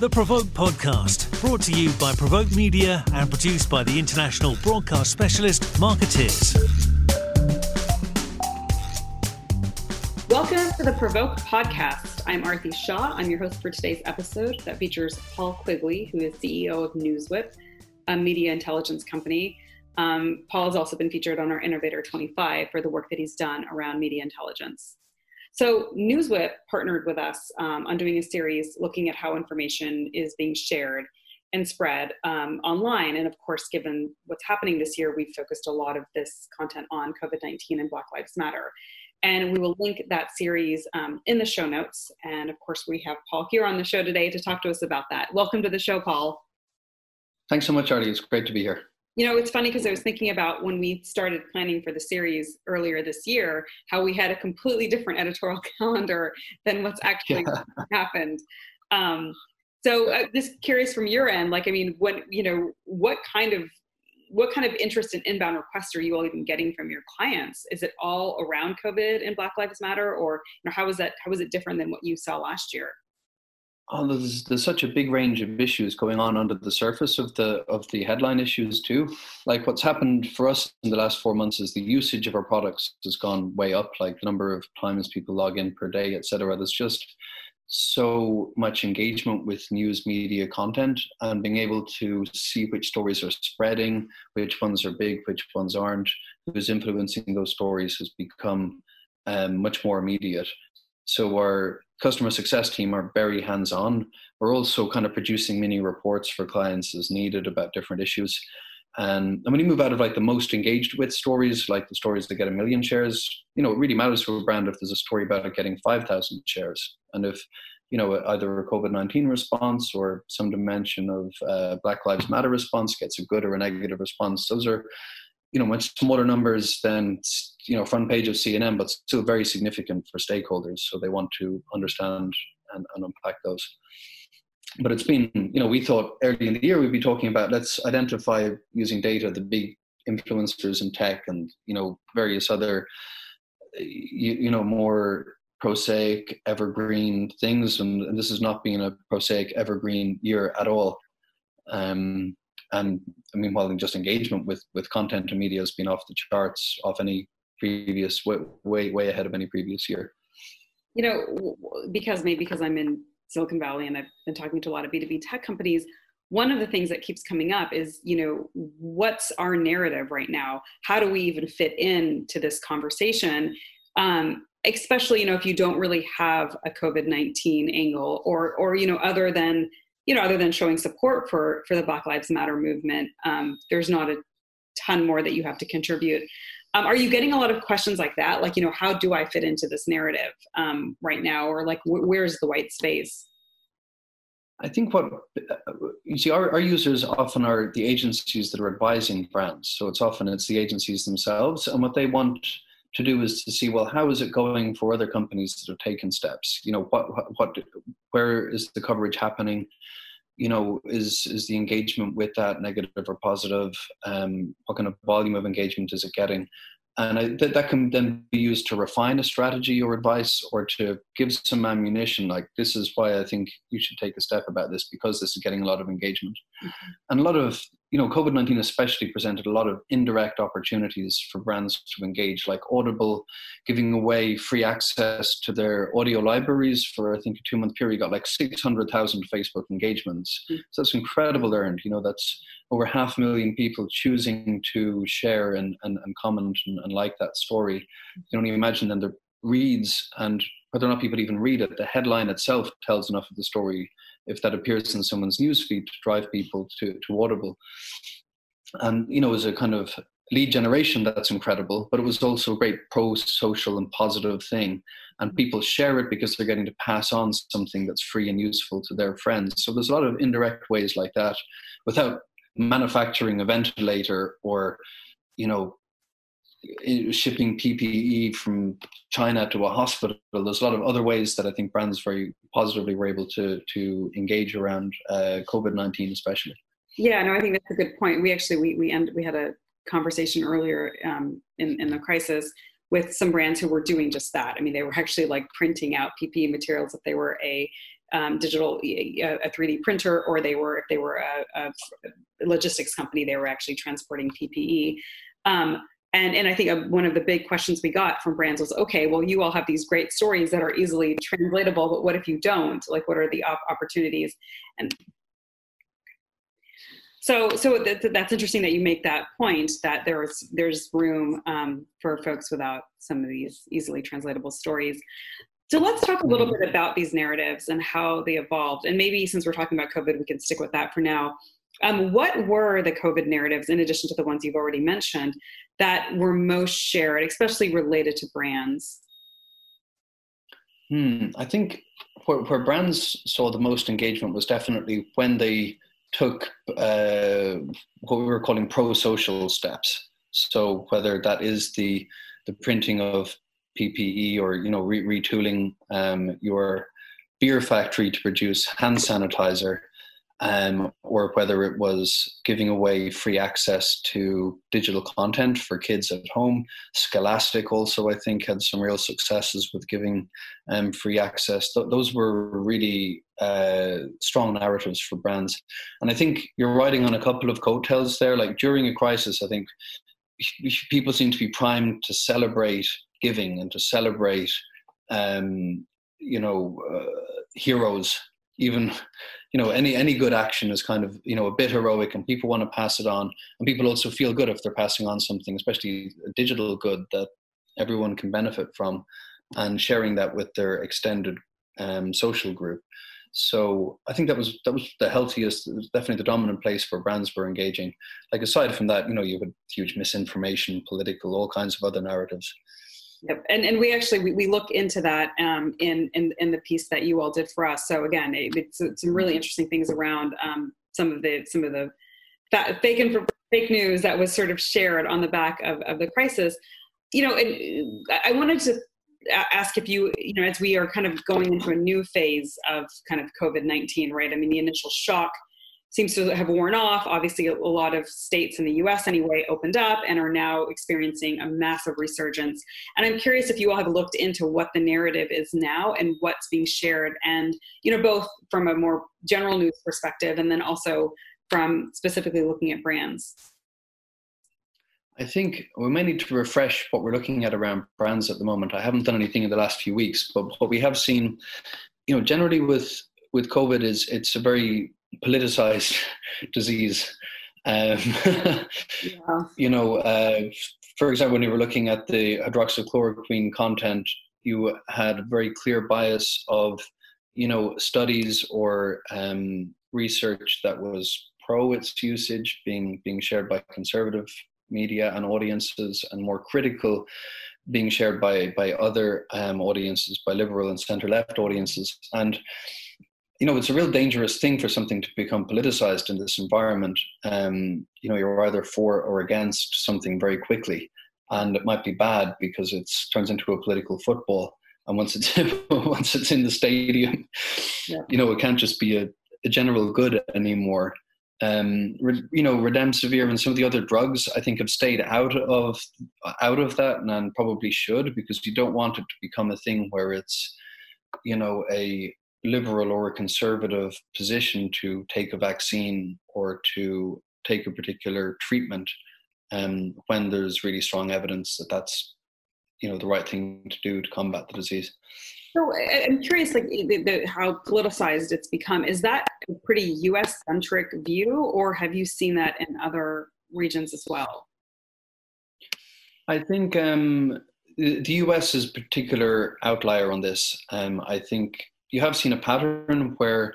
The Provoke Podcast, brought to you by Provoke Media and produced by the international broadcast specialist Markettiers. Welcome to the Provoke Podcast. I'm Aarti Shah. I'm your host for today's episode that features Paul Quigley, who is CEO of NewsWhip, a media intelligence company. Um, Paul has also been featured on our Innovator 25 for the work that he's done around media intelligence. So NewsWhip partnered with us um, on doing a series looking at how information is being shared and spread um, online. And of course, given what's happening this year, we've focused a lot of this content on COVID 19 and Black Lives Matter. And we will link that series um, in the show notes. And of course, we have Paul here on the show today to talk to us about that. Welcome to the show, Paul. Thanks so much, Aarti. It's great to be here. You know, it's funny because I was thinking about when we started planning for the series earlier this year, how we had a completely different editorial calendar than what's actually yeah. happened. Um, so, uh, just curious from your end, like, I mean, what you know, what kind of what kind of interest in inbound requests are you all even getting from your clients? Is it all around COVID and Black Lives Matter, or you know, how is that? How is it different than what you saw last year? Oh, there's, there's such a big range of issues going on under the surface of the of the headline issues too. Like what's happened for us in the last four months is the usage of our products has gone way up. Like the number of times people log in per day, etc. There's just so much engagement with news media content and being able to see which stories are spreading, which ones are big, which ones aren't, who's influencing those stories has become um, much more immediate. So our customer success team are very hands on. We're also kind of producing mini reports for clients as needed about different issues. And, and when you move out of like the most engaged with stories, like the stories that get a million shares, you know, it really matters to a brand if there's a story about it getting 5,000 shares. And if, you know, either a COVID 19 response or some dimension of uh, Black Lives Matter response gets a good or a negative response, those are you know much smaller numbers than you know front page of CNN, but still very significant for stakeholders. So they want to understand and, and unpack those. But it's been you know we thought early in the year we'd be talking about let's identify using data the big influencers in tech and you know various other you, you know more prosaic evergreen things and, and this has not been a prosaic evergreen year at all um, and I mean, while just engagement with with content and media has been off the charts, off any previous way way, way ahead of any previous year. You know, because maybe because I'm in Silicon Valley and I've been talking to a lot of B2B tech companies, one of the things that keeps coming up is, you know, what's our narrative right now? How do we even fit into this conversation? Um, especially, you know, if you don't really have a COVID nineteen angle, or or you know, other than you know, other than showing support for for the Black Lives Matter movement, um, there's not a ton more that you have to contribute. Um, are you getting a lot of questions like that? Like, you know, how do I fit into this narrative um, right now, or like, wh- where's the white space? I think what you see, our, our users often are the agencies that are advising brands. So it's often it's the agencies themselves, and what they want to do is to see well how is it going for other companies that have taken steps? You know what what where is the coverage happening? You know is is the engagement with that negative or positive? Um, what kind of volume of engagement is it getting? And I, that, that can then be used to refine a strategy or advice or to give some ammunition like this is why i think you should take a step about this because this is getting a lot of engagement. Mm-hmm. and a lot of you know, COVID 19 especially presented a lot of indirect opportunities for brands to engage, like Audible giving away free access to their audio libraries for, I think, a two month period, got like 600,000 Facebook engagements. Mm. So that's incredible earned. You know, that's over half a million people choosing to share and, and, and comment and, and like that story. You can only imagine then the reads and whether or not people even read it, the headline itself tells enough of the story if that appears in someone's newsfeed to drive people to, to Audible. And, you know, as a kind of lead generation, that's incredible, but it was also a great pro social and positive thing. And mm-hmm. people share it because they're getting to pass on something that's free and useful to their friends. So there's a lot of indirect ways like that without manufacturing a ventilator or, you know, shipping PPE from China to a hospital. There's a lot of other ways that I think brands very positively were able to to engage around uh, COVID nineteen, especially. Yeah, no, I think that's a good point. We actually we we end we had a conversation earlier um, in in the crisis with some brands who were doing just that. I mean, they were actually like printing out PPE materials if they were a um, digital a, 3D printer, or they were if they were a, a, logistics company, they were actually transporting PPE. Um, and and I think uh, one of the big questions we got from brands was, okay, well, you all have these great stories that are easily translatable, but what if you don't? Like, what are the op- opportunities? And so so th- that's interesting that you make that point that there's there's room um, for folks without some of these easily translatable stories so let's talk a little bit about these narratives and how they evolved and maybe since we're talking about covid we can stick with that for now um, what were the covid narratives in addition to the ones you've already mentioned that were most shared especially related to brands hmm, i think where, where brands saw the most engagement was definitely when they took uh, what we were calling pro-social steps. So whether that is the the printing of PPE or you know re- retooling um, your beer factory to produce hand sanitizer, um, or whether it was giving away free access to digital content for kids at home. Scholastic also, I think, had some real successes with giving um, free access. Th- those were really uh, strong narratives for brands. And I think you're riding on a couple of coattails there. Like during a crisis, I think people seem to be primed to celebrate giving and to celebrate, um, you know, uh, heroes even you know any any good action is kind of you know a bit heroic and people want to pass it on. And people also feel good if they're passing on something especially a digital good that everyone can benefit from and sharing that with their extended um, social group. So i think that was that was the healthiest definitely the dominant place where brands were engaging. Like aside from that you know you had huge misinformation political all kinds of other narratives Yep. And and we actually we, we look into that um, in, in in the piece that you all did for us. So again, it, it's, it's some really interesting things around um, some of the some of the fake and fake news that was sort of shared on the back of, of the crisis. You know, and I wanted to ask if you you know as we are kind of going into a new phase of kind of COVID nineteen, right? I mean, the initial shock seems to have worn off. Obviously, a lot of states in the US anyway opened up and are now experiencing a massive resurgence. And I'm curious if you all have looked into what the narrative is now and what's being shared, and you know, both from a more general news perspective and then also from specifically looking at brands. I think we may need to refresh what we're looking at around brands at the moment. I haven't done anything in the last few weeks, but what we have seen, you know, generally with with COVID is it's a very politicized disease. Um, yeah. You know, uh, for example, when you were looking at the hydroxychloroquine content, you had a very clear bias of, you know, studies or um, research that was pro its usage being being shared by conservative media and audiences, and more critical being shared by by other um, audiences, by liberal and centre left audiences, and you know, it's a real dangerous thing for something to become politicized in this environment. Um, you know, you're either for or against something very quickly, and it might be bad because it turns into a political football. And once it's once it's in the stadium, yeah. you know, it can't just be a, a general good anymore. Um, you know, remdesivir and some of the other drugs, I think, have stayed out of out of that, and, and probably should because you don't want it to become a thing where it's, you know, a liberal or a conservative position to take a vaccine or to take a particular treatment um, when there's really strong evidence that that's you know the right thing to do to combat the disease. So I'm curious, like the, the, how politicized it's become. Is that a pretty U.S. centric view, or have you seen that in other regions as well? I think um, the U.S. is a particular outlier on this. Um, I think you have seen a pattern where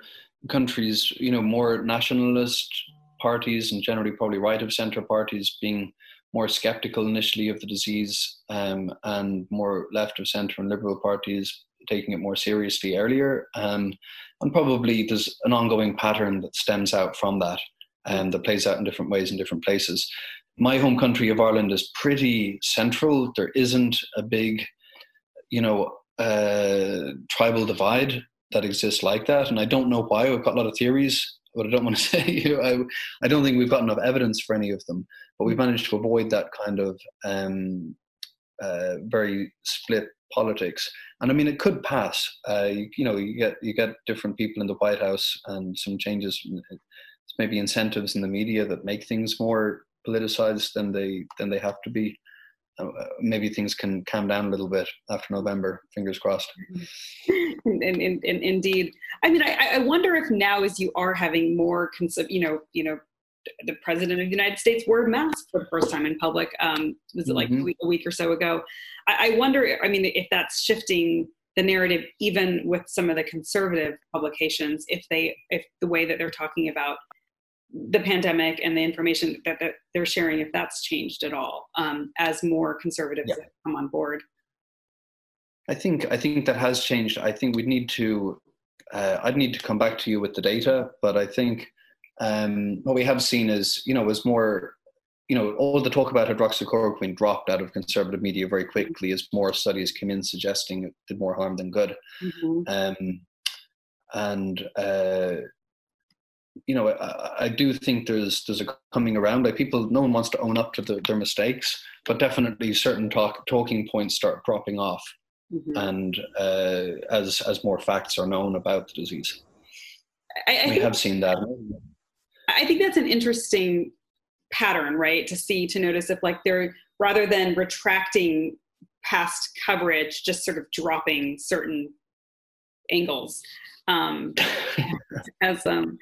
countries, you know, more nationalist parties and generally probably right of centre parties being more skeptical initially of the disease um, and more left of centre and liberal parties taking it more seriously earlier. Um, and probably there's an ongoing pattern that stems out from that and that plays out in different ways in different places. My home country of Ireland is pretty central. There isn't a big, you know, uh, tribal divide that exists like that, and I don't know why. We've got a lot of theories, but I don't want to say. I, I don't think we've got enough evidence for any of them. But we've managed to avoid that kind of um, uh, very split politics. And I mean, it could pass. Uh, you, you, know, you get you get different people in the White House and some changes, maybe incentives in the media that make things more politicized than they than they have to be. Uh, maybe things can calm down a little bit after November. Fingers crossed. And, and, and, and indeed, I mean, I, I, wonder if now, as you are having more, cons- you know, you know, the president of the United States wore a mask for the first time in public. Um, was it like mm-hmm. a, week, a, week, or so ago? I, I wonder. I mean, if that's shifting the narrative, even with some of the conservative publications, if they, if the way that they're talking about the pandemic and the information that, that they're sharing, if that's changed at all um, as more conservatives yeah. come on board. I think I think that has changed. I think we'd need to. Uh, I'd need to come back to you with the data, but I think um, what we have seen is, you know, was more, you know, all the talk about hydroxychloroquine dropped out of conservative media very quickly as more studies came in suggesting it did more harm than good. Mm-hmm. Um, and uh, you know, I, I, do think there's there's a coming around. Like people, no one wants to own up to the, their mistakes, but definitely certain talk talking points start dropping off, mm-hmm. and uh, as as more facts are known about the disease, I, I we have seen that. I think that's an interesting pattern, right? To see, to notice if like they're rather than retracting past coverage, just sort of dropping certain angles um, as um,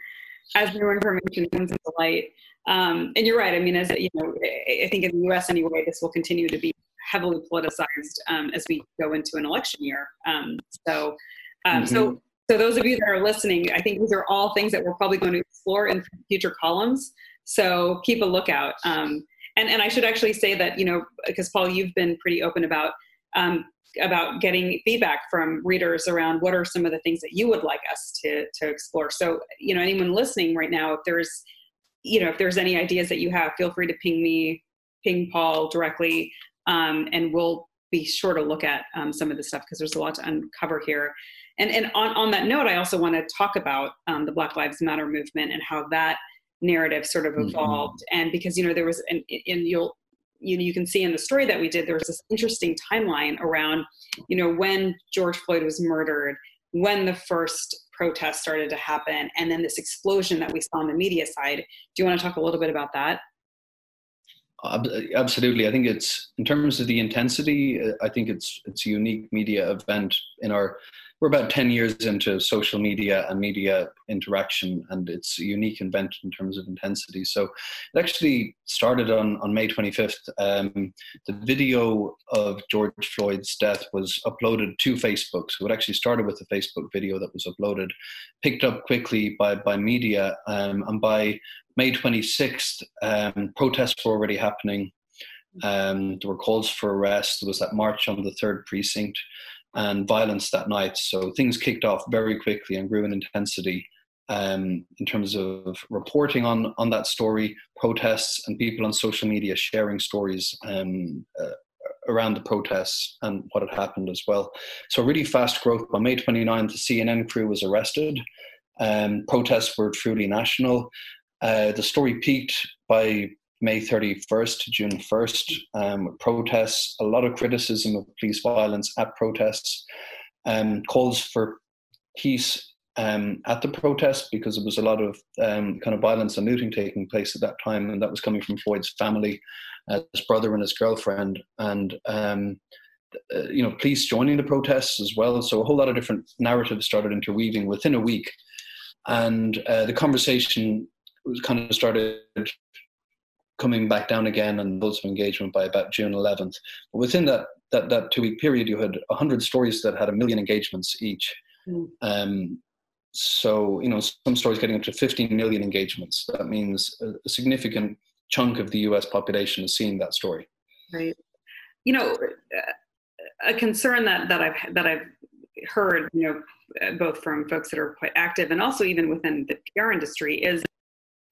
as new information comes into light. Um, and you're right. I mean, as you know, I think in the U.S. anyway, this will continue to be heavily politicized um, as we go into an election year. Um, so, um, mm-hmm. so so those of you that are listening, I think these are all things that we're probably going to explore in future columns. So keep a lookout. Um, and, and I should actually say that, you know, because Paul, you've been pretty open about um, about getting feedback from readers around what are some of the things that you would like us to to explore. So, you know, anyone listening right now, if there's, you know, if there's any ideas that you have, feel free to ping me, ping Paul directly, um, and we'll be sure to look at um, some of the stuff because there's a lot to uncover here. And, and on, on that note, I also want to talk about um, the Black Lives Matter movement and how that narrative sort of mm-hmm. evolved. Mm-hmm. And because, you know, there was, and, and you'll, you know, you can see in the story that we did, there was this interesting timeline around, you know, when George Floyd was murdered, when the first protest started to happen, and then this explosion that we saw on the media side. Do you want to talk a little bit about that? Absolutely, I think it's in terms of the intensity. I think it's it's a unique media event in our we're about 10 years into social media and media interaction, and it's a unique event in terms of intensity. So it actually started on, on May 25th. Um, the video of George Floyd's death was uploaded to Facebook. So it actually started with a Facebook video that was uploaded, picked up quickly by, by media, um, and by May 26th, um, protests were already happening. Um, there were calls for arrest. There was that march on the third precinct and violence that night. So things kicked off very quickly and grew in intensity um, in terms of reporting on on that story, protests, and people on social media sharing stories um, uh, around the protests and what had happened as well. So really fast growth. By May 29th, the CNN crew was arrested. Um, protests were truly national. Uh, the story peaked by May 31st to June 1st, um, protests, a lot of criticism of police violence at protests, um, calls for peace um, at the protest because there was a lot of um, kind of violence and looting taking place at that time, and that was coming from Floyd's family, uh, his brother and his girlfriend, and um, uh, you know, police joining the protests as well. So a whole lot of different narratives started interweaving within a week, and uh, the conversation kind of started coming back down again and loads of engagement by about June 11th. But within that, that, that two week period, you had 100 stories that had a million engagements each. Mm. Um, so, you know, some stories getting up to 15 million engagements. That means a, a significant chunk of the US population is seeing that story. Right. You know, a concern that, that I've, that I've heard, you know, both from folks that are quite active and also even within the PR industry is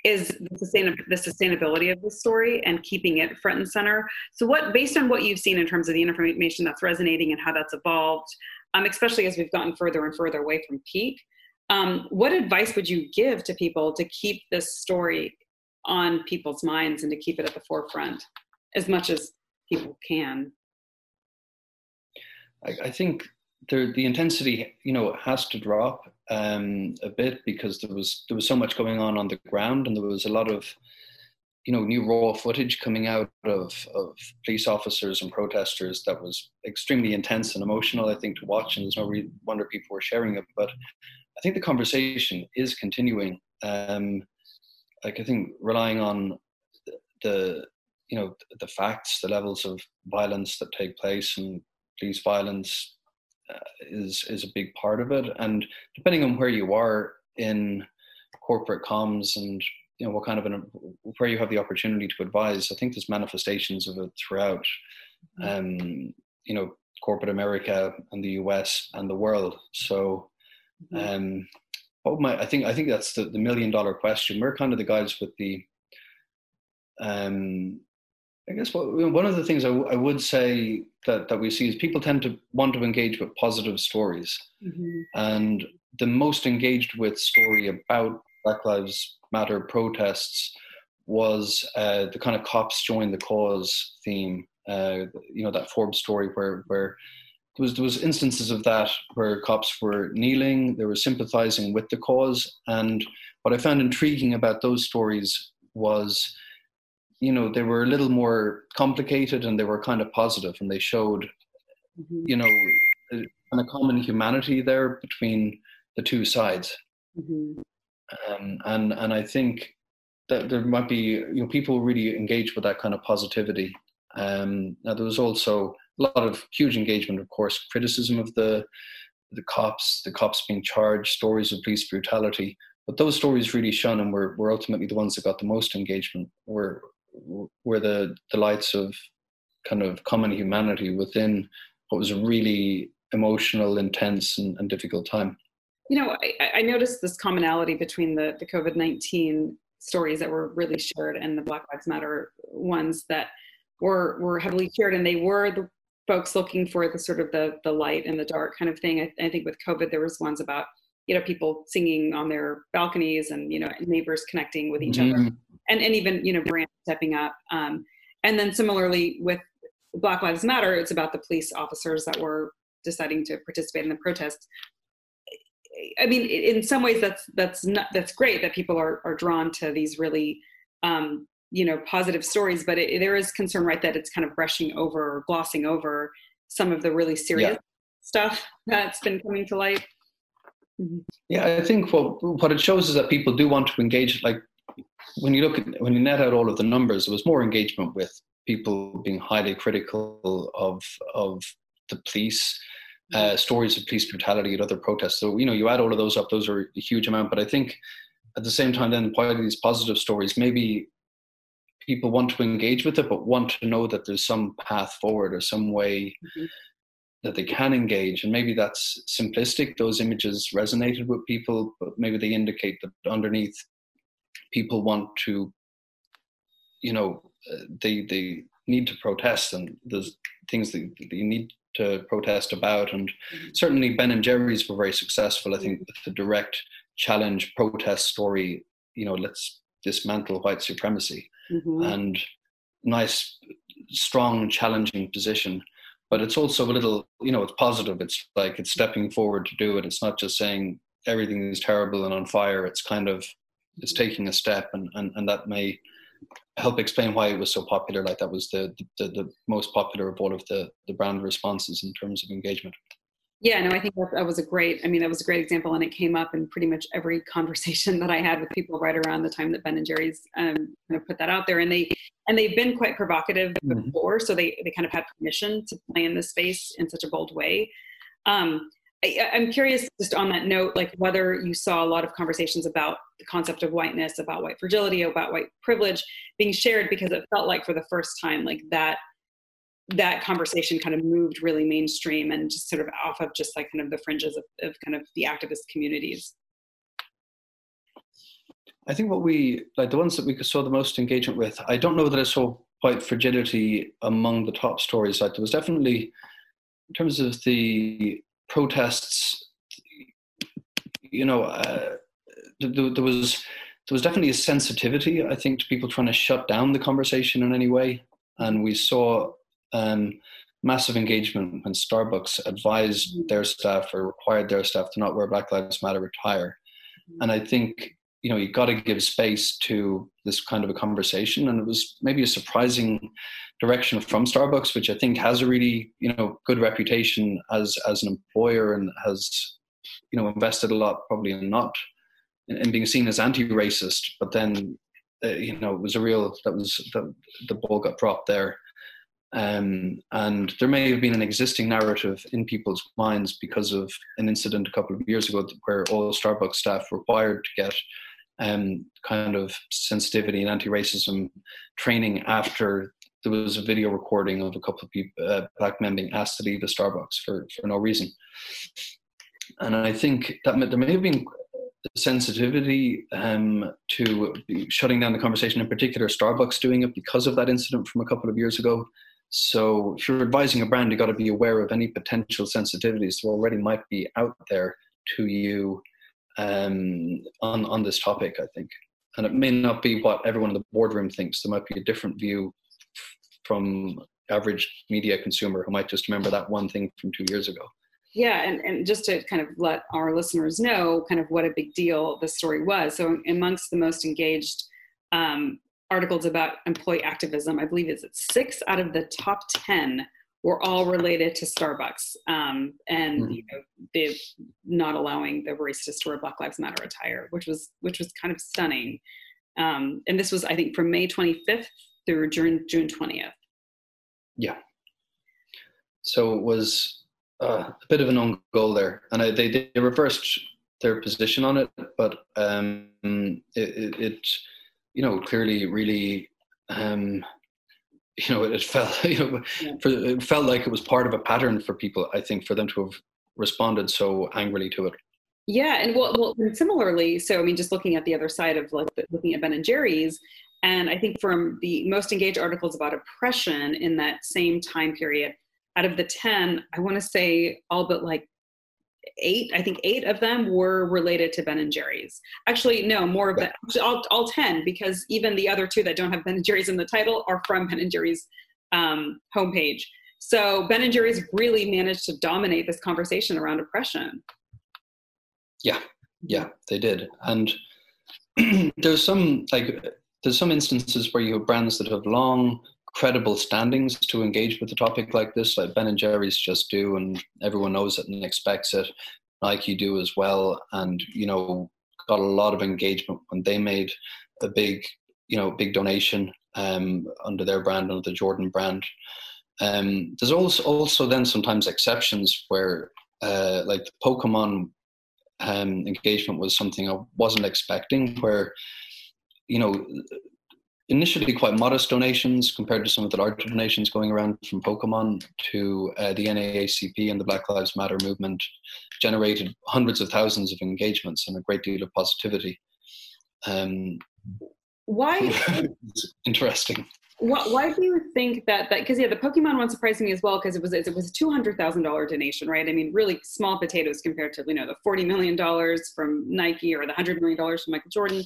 is the, the sustainability of the story and keeping it front and center. So, what, based on what you've seen in terms of the information that's resonating and how that's evolved, um, especially as we've gotten further and further away from peak, um, what advice would you give to people to keep this story on people's minds and to keep it at the forefront as much as people can? I, I think the intensity, you know, has to drop um, a bit because there was there was so much going on on the ground, and there was a lot of, you know, new raw footage coming out of of police officers and protesters that was extremely intense and emotional. I think to watch, and there's no re- wonder people were sharing it. But I think the conversation is continuing. Um, like I think relying on the you know the facts, the levels of violence that take place, and police violence is is a big part of it. And depending on where you are in corporate comms and you know what kind of an where you have the opportunity to advise, I think there's manifestations of it throughout. Mm-hmm. Um, you know, corporate America and the US and the world. So, mm-hmm. um, what my I think I think that's the, the million dollar question. We're kind of the guys with the um, I guess what, one of the things I, w- I would say that, that we see is people tend to want to engage with positive stories. Mm-hmm. And the most engaged with story about Black Lives Matter protests was uh, the kind of cops join the cause theme. Uh, you know, that Forbes story where, where there was, there was instances of that where cops were kneeling, they were sympathizing with the cause. And what I found intriguing about those stories was you know they were a little more complicated and they were kind of positive and they showed mm-hmm. you know a, a common humanity there between the two sides mm-hmm. um, and and i think that there might be you know people really engage with that kind of positivity um, now there was also a lot of huge engagement of course criticism of the the cops the cops being charged stories of police brutality but those stories really shone and were, were ultimately the ones that got the most engagement were were the the lights of kind of common humanity within what was a really emotional, intense, and, and difficult time. You know, I, I, noticed this commonality between the, the COVID 19 stories that were really shared and the Black Lives Matter ones that were, were heavily shared, and they were the folks looking for the sort of the, the light and the dark kind of thing. I, I think with COVID, there was ones about you know people singing on their balconies and you know neighbors connecting with each mm-hmm. other and, and even you know brands stepping up. Um, and then similarly with black lives matter it's about the police officers that were deciding to participate in the protests. I mean in some ways that's that's not that's great that people are are drawn to these really um, you know positive stories but it, there is concern right that it's kind of brushing over or glossing over some of the really serious yeah. stuff that's been coming to light. Yeah i think what what it shows is that people do want to engage like when you look at when you net out all of the numbers, there was more engagement with people being highly critical of of the police, uh, stories of police brutality at other protests. So you know, you add all of those up; those are a huge amount. But I think at the same time, then part of these positive stories, maybe people want to engage with it, but want to know that there's some path forward or some way. Mm-hmm. That they can engage, and maybe that's simplistic. Those images resonated with people, but maybe they indicate that underneath people want to, you know, uh, they they need to protest, and there's things that you need to protest about. And mm-hmm. certainly, Ben and Jerry's were very successful. I think with the direct challenge protest story, you know, let's dismantle white supremacy, mm-hmm. and nice, strong, challenging position. But it's also a little, you know, it's positive. It's like it's stepping forward to do it. It's not just saying everything is terrible and on fire. It's kind of is taking a step, and, and, and that may help explain why it was so popular. Like that was the, the, the most popular of all of the, the brand responses in terms of engagement. Yeah, no, I think that, that was a great. I mean, that was a great example, and it came up in pretty much every conversation that I had with people right around the time that Ben and Jerry's um, kind of put that out there, and they and they've been quite provocative mm-hmm. before, so they they kind of had permission to play in this space in such a bold way. Um, I, am curious, just on that note, like whether you saw a lot of conversations about the concept of whiteness, about white fragility, about white privilege being shared, because it felt like for the first time, like that that conversation kind of moved really mainstream and just sort of off of just like kind of the fringes of, of kind of the activist communities. I think what we like the ones that we saw the most engagement with. I don't know that I saw white fragility among the top stories. Like there was definitely, in terms of the protests, you know, uh, there, there, was there was definitely a sensitivity, I think, to people trying to shut down the conversation in any way, and we saw um, massive engagement when Starbucks advised their staff or required their staff to not wear Black Lives Matter attire. Mm-hmm. And I think you know you've got to give space to this kind of a conversation. And it was maybe a surprising direction from starbucks which i think has a really you know good reputation as as an employer and has you know invested a lot probably in not in, in being seen as anti-racist. But then uh, you know it was a real that was the, the ball got dropped there. Um, and there may have been an existing narrative in people's minds because of an incident a couple of years ago where all Starbucks staff were required to get um, kind of sensitivity and anti-racism training after there was a video recording of a couple of people, uh, black men being asked to leave the Starbucks for, for no reason. And I think that there may have been sensitivity um, to shutting down the conversation, in particular Starbucks doing it because of that incident from a couple of years ago. So if you're advising a brand, you've got to be aware of any potential sensitivities that already might be out there to you um, on on this topic. I think, and it may not be what everyone in the boardroom thinks. There might be a different view from average media consumer who might just remember that one thing from two years ago. Yeah, and, and just to kind of let our listeners know kind of what a big deal this story was. So, amongst the most engaged um, articles about employee activism, I believe it's six out of the top 10 were all related to Starbucks um, and mm-hmm. you know they not allowing the baristas to wear Black Lives Matter attire, which was which was kind of stunning. Um, and this was I think from May 25th through June June 20th. Yeah. So it was uh, a bit of an own goal there, and I, they they reversed their position on it, but um, it, it, it you know clearly really um, you know, it felt, you know, yeah. for, it felt like it was part of a pattern for people. I think for them to have responded so angrily to it. Yeah, and well, well, similarly, so I mean, just looking at the other side of like looking at Ben and Jerry's, and I think from the most engaged articles about oppression in that same time period, out of the ten, I want to say all but like eight i think eight of them were related to ben and jerry's. Actually no more of that all, all 10 because even the other two that don't have ben and jerry's in the title are from ben and jerry's um, homepage. So ben and jerry's really managed to dominate this conversation around oppression. Yeah yeah they did. And there's some like there's some instances where you have brands that have long credible standings to engage with a topic like this, like Ben and Jerry's just do, and everyone knows it and expects it. Nike do as well, and you know, got a lot of engagement when they made a big, you know, big donation um, under their brand, under the Jordan brand. Um, there's also also then sometimes exceptions where, uh, like the Pokemon um, engagement was something I wasn't expecting, where you know initially quite modest donations compared to some of the larger donations going around from Pokemon to uh, the NAACP and the Black Lives Matter movement generated hundreds of thousands of engagements and a great deal of positivity. Um, why? interesting. Why, why, do you think that that because yeah the pokemon one surprised me as well because it was it was a $200000 donation right i mean really small potatoes compared to you know the $40 million from nike or the $100 million from michael jordan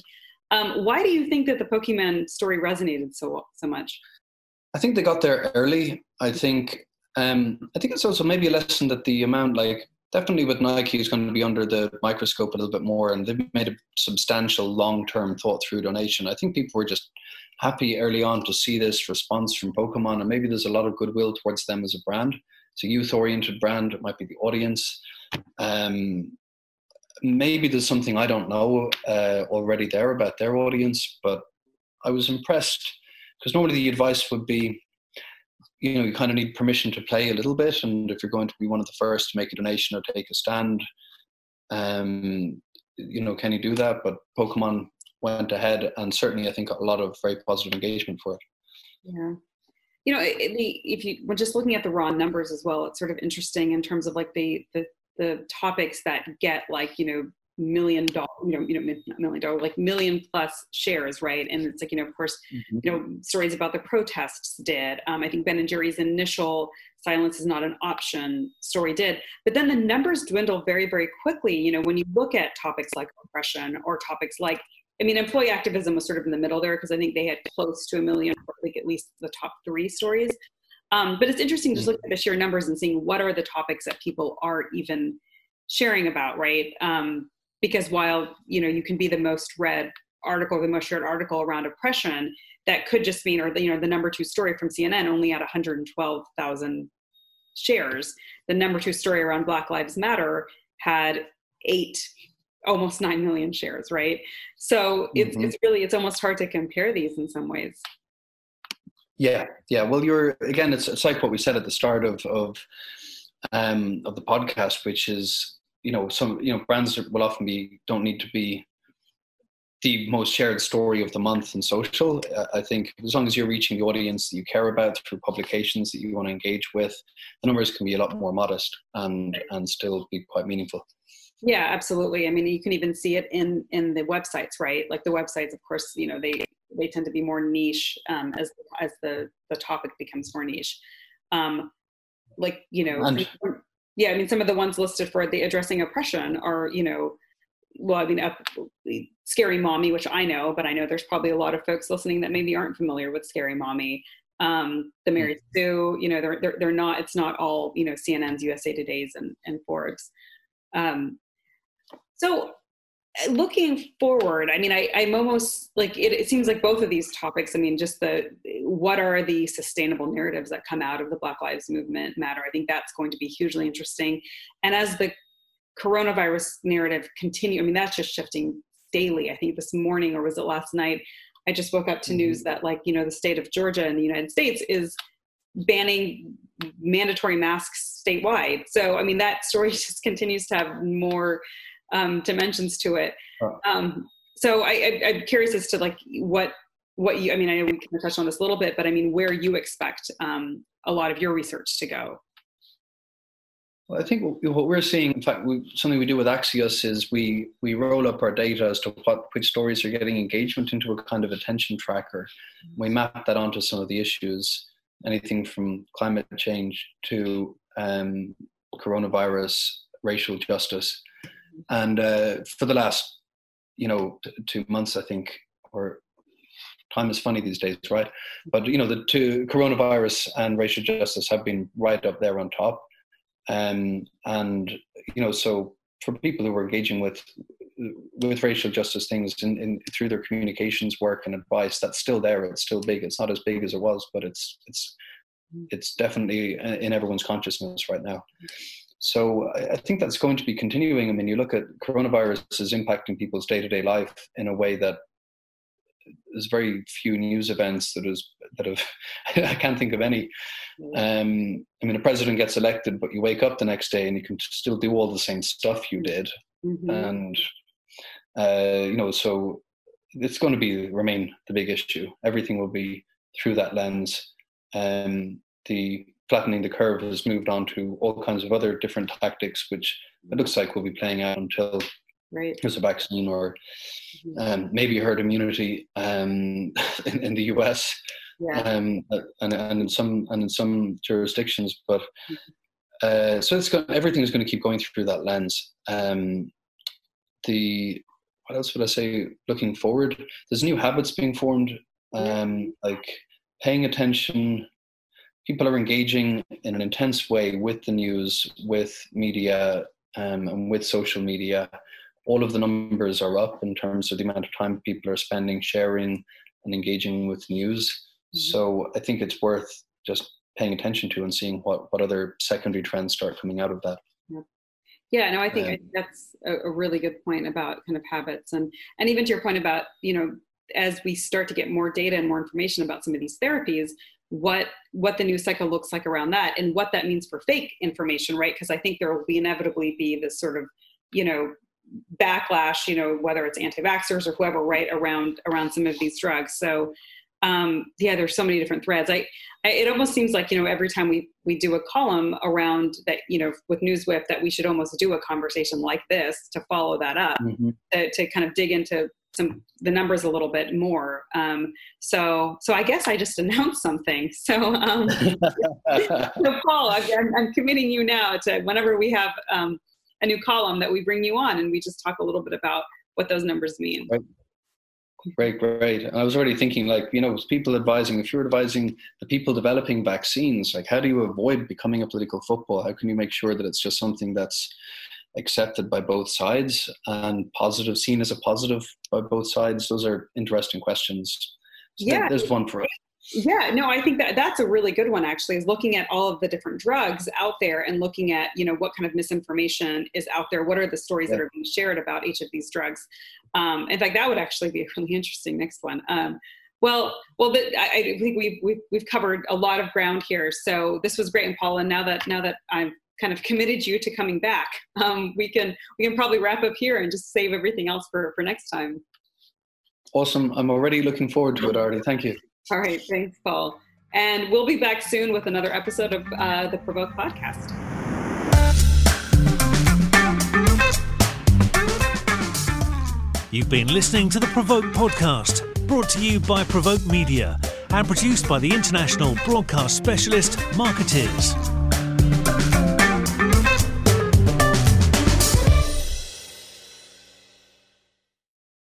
um, why do you think that the Pokemon story resonated so so much? I think they got there early. I think um, I think it's also maybe a lesson that the amount, like definitely with Nike, is going to be under the microscope a little bit more, and they've made a substantial long-term thought-through donation. I think people were just happy early on to see this response from Pokemon, and maybe there's a lot of goodwill towards them as a brand. It's a youth-oriented brand. It might be the audience. Um, maybe there's something I don't know uh, already there about their audience, but I was impressed because normally the advice would be, you know, you kind of need permission to play a little bit, and if you're going to be one of the first to make a donation or take a stand, um, you know, can you do that? But Pokemon went ahead, and certainly I think a lot of very positive engagement for it. Yeah. You know, if you were just looking at the raw numbers as well, it's sort of interesting in terms of like the the the topics that get like you know million dollar you know you know million dollar like million plus shares right? And it's like you know of course mm-hmm. you know stories about the protests did. Um, i think ben and jerry's initial silence is not an option story did. But then the numbers dwindle very very quickly you know when you look at topics like oppression or topics like i mean employee activism was sort of in the middle there because i think they had close to a million like at least the top three stories Um, but it's interesting just looking at the sheer numbers and seeing what are the topics that people are even sharing about, right? Um, because while you know you can be the most read article, the most shared article around oppression, that could just mean, or the, you know, the number two story from CNN only had 112,000 shares. The number two story around Black Lives Matter had eight, almost nine million shares, right? So it's, mm-hmm. it's really, it's almost hard to compare these in some ways. Yeah, yeah. Well, you're again. It's, it's like what we said at the start of of um, of the podcast, which is you know some you know brands will often be don't need to be the most shared story of the month in social. Uh, I think as long as you're reaching the audience that you care about through publications that you want to engage with, the numbers can be a lot more modest and and still be quite meaningful. Yeah, absolutely. I mean, you can even see it in in the websites, right? Like the websites, of course, you know they they tend to be more niche um, as as the the topic becomes more niche. Um, like you know, yeah, I mean, some of the ones listed for the addressing oppression are you know well, I mean, uh, Scary Mommy, which I know, but I know there's probably a lot of folks listening that maybe aren't familiar with Scary Mommy. Um, the Mary mm. Sue, you know, they're, they're, they're not, it's not all, you know, CNN's, USA Today's and, and Forbes. Um, so looking forward, I mean, I, I'm almost like, it, it seems like both of these topics, I mean, just the, what are the sustainable narratives that come out of the Black Lives Movement matter? I think that's going to be hugely interesting. And as the coronavirus narrative continue. I mean, that's just shifting daily. I think this morning, or was it last night? I just woke up to mm-hmm. news that, like, you know, the state of Georgia in the United States is banning mandatory masks statewide. So, I mean, that story just continues to have more um, dimensions to it. Um, so, I, am curious as to like what what you. I mean, I know we can touch on this a little bit, but I mean, where you expect um, a lot of your research to go. Well, I think what we're seeing, in fact, we, something we do with Axios is we we roll up our data as to what which stories are getting engagement into a kind of attention tracker. We map that onto some of the issues, anything from climate change to um, coronavirus, racial justice, and uh, for the last, you know, two months, I think, or time is funny these days, right? But you know, the two coronavirus and racial justice have been right up there on top um, and you know, so for people who are engaging with with racial justice things in, in, through their communications work and advice, that's still there. It's still big. It's not as big as it was, but it's it's it's definitely in everyone's consciousness right now. So I think that's going to be continuing. I mean, you look at coronavirus is impacting people's day to day life in a way that there's very few news events that is that have I can't think of any. Um, I mean, a president gets elected, but you wake up the next day and you can still do all the same stuff you did, mm-hmm. and uh, you know, so it's going to be remain the big issue. Everything will be through that lens. Um, the flattening the curve has moved on to all kinds of other different tactics, which it looks like will be playing out until right. there's a vaccine or mm-hmm. um, maybe herd immunity um, in, in, the US yeah. um, and, and in some and in some jurisdictions. But mm-hmm. uh, so it's going, everything is going to keep going through that lens. Um, the what else would I say? Looking forward, there's new habits being formed, um, like paying attention. People are engaging in an intense way with the news, with media, um, and with social media all of the numbers are up in terms of the amount of time people are spending sharing and engaging with news. Mm-hmm. So I think it's worth just paying attention to and seeing what, what other secondary trends start coming out of that. Yeah. Yeah, no, I think, um, that's a, a, really good point about kind of habits and and even to your point about you know as we start to get more data and more information about some of these therapies, what what the news cycle looks like around that and what that means for fake information, right? Because I think there will be inevitably be this sort of you know backlash, you know, whether it's anti-vaxxers or whoever, right, around around some of these drugs. So um, yeah, there's so many different threads. I, I, it almost seems like you know every time we we do a column around that, you know, with NewsWhip, that we should almost do a conversation like this to follow that up, mm-hmm. to, to kind of dig into some the numbers a little bit more. Um, so so I guess I just announced something. So um, so Paul, I'm, I'm committing you now to whenever we have um, a new column that we bring you on and we just talk a little bit about what those numbers mean. Right. Great, great. And I was already thinking, like, you know, with people advising, if you're advising the people developing vaccines, like, how do you avoid becoming a political football? How can you make sure that it's just something that's accepted by both sides and positive, seen as a positive by both sides? Those are interesting questions. So yeah. There's one for us. Yeah, no, I think that that's a really good one actually is looking at all of the different drugs out there and looking at, you know, what kind of misinformation is out there. What are the stories yeah. that are being shared about each of these drugs? Um, in fact, that would actually be a really interesting next one. Um, well, well, the, I, I, think we've, we've, we've covered a lot of ground here. So this was great. And Paul, and now that, now that I've kind of committed you to coming back, um, we can, we can probably wrap up here and just save everything else for, for next time. Awesome. I'm already looking forward to it, Aarti. Thank you. All right. Thanks, Paul. And we'll be back soon with another episode of uh, the Provoke podcast. You've been listening to the Provoke podcast, brought to you by Provoke Media and produced by the international broadcast specialist Markettiers.